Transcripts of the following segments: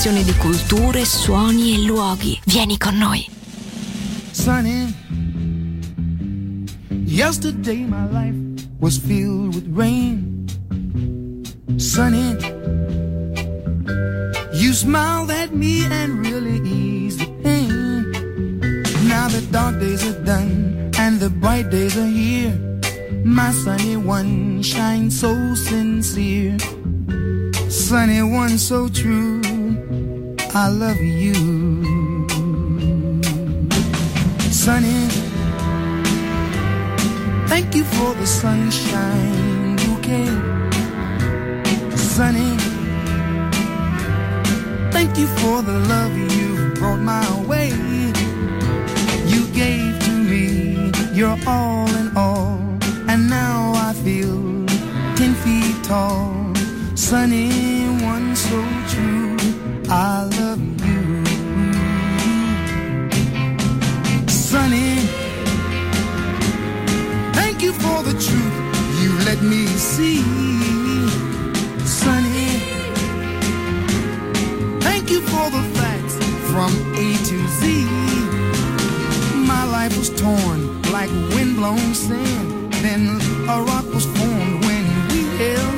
Di culture, suoni e luoghi. Vieni con noi. Sunny, yesterday my life was filled with rain. Sunny, you smiled at me and really eased the pain. Now the dark days are done and the bright days are here. My sunny one shines so sincere. Sunny one so true. I love you. Sunny, thank you for the sunshine bouquet. Sunny, thank you for the love you brought my way. You gave to me your all in all, and now I feel ten feet tall. Sunny, one so. I love you. Thank you for the truth you let me see. Thank you for the facts from A to Z. My life was torn like windblown sand. Then a rock was formed when we held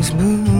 traffic smooth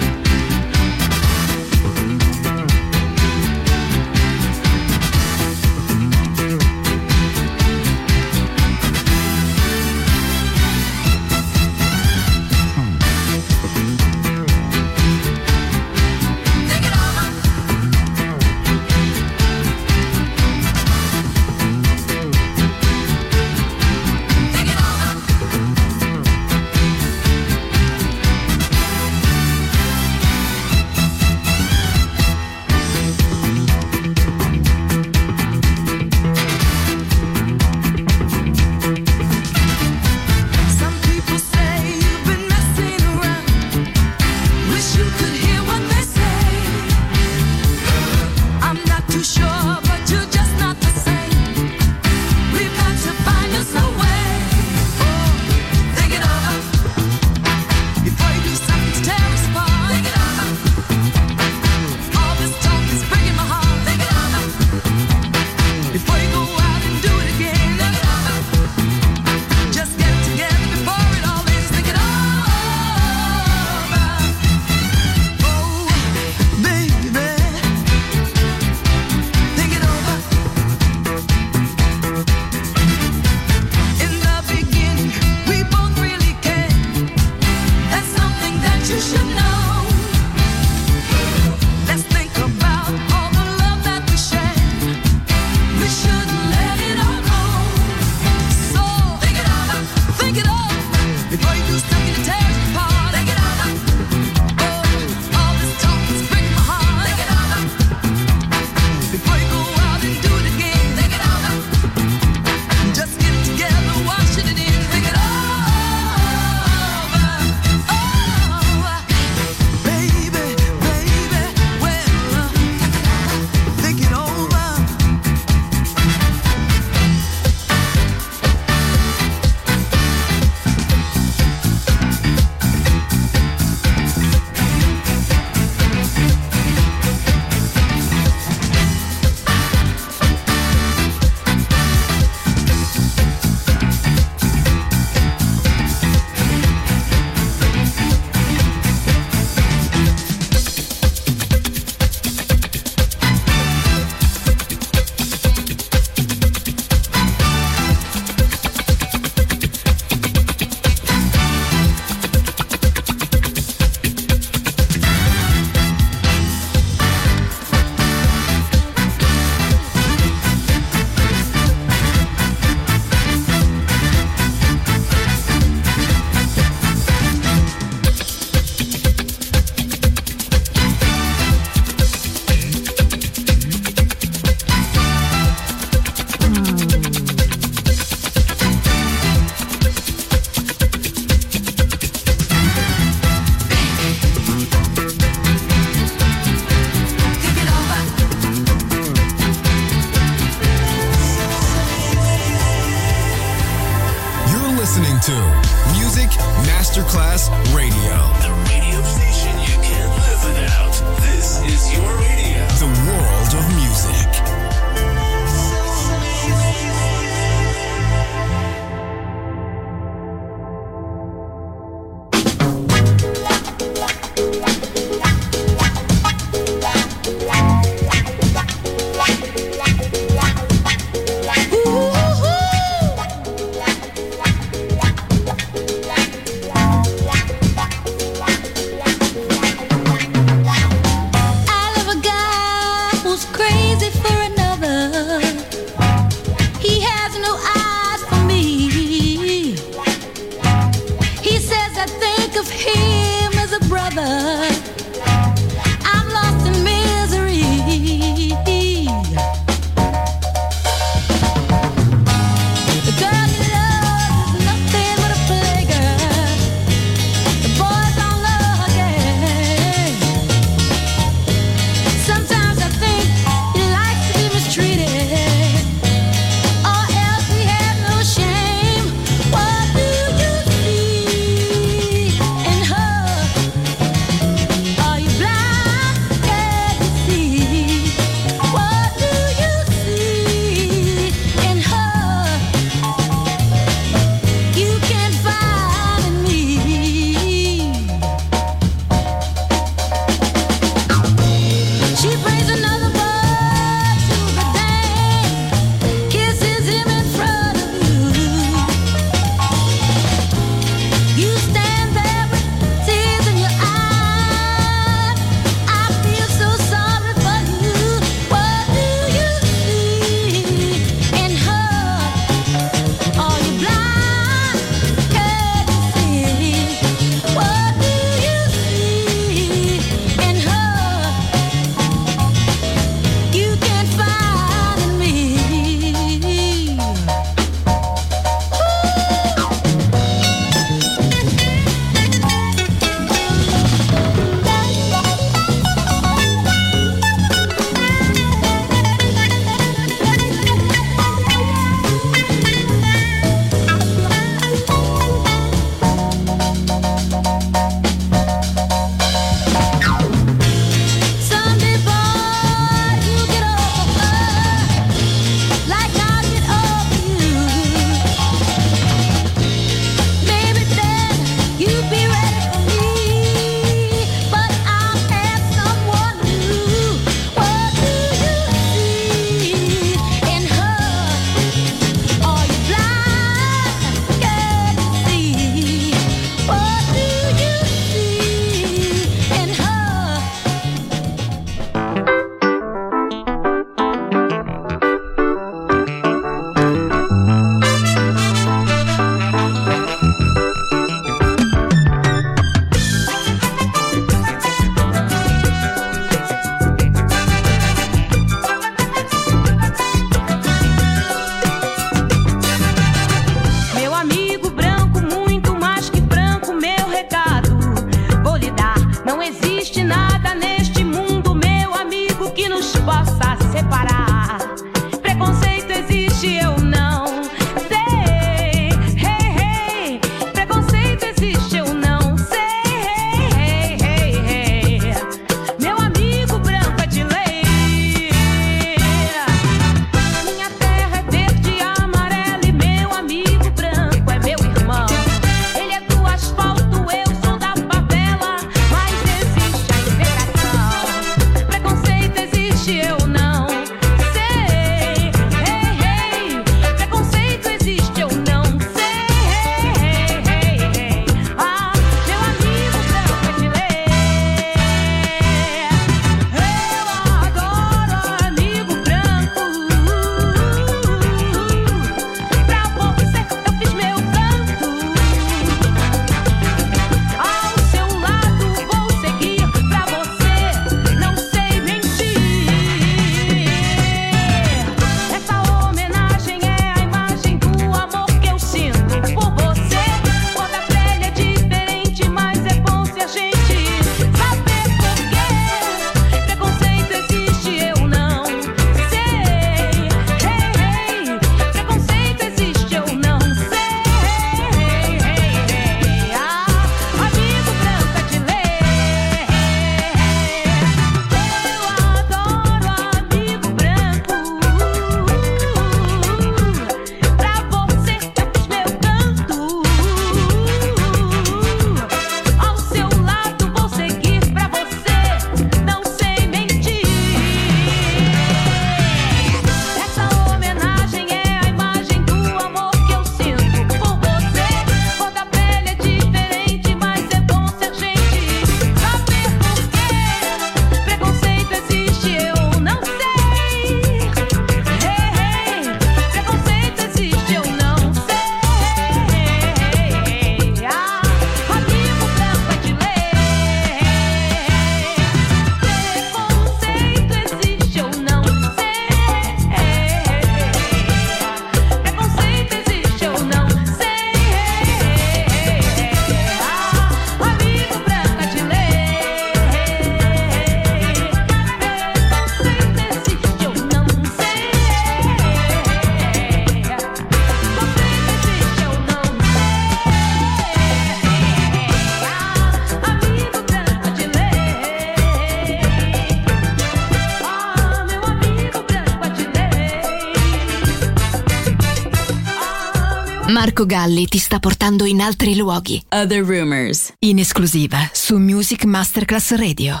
Marco Galli ti sta portando in altri luoghi. Other Rumors. In esclusiva su Music Masterclass Radio.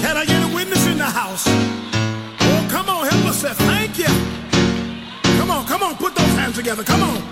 Can I get a witness in the house? Oh, come on, help us thank you. Come on, come on, put those hands together. Come on.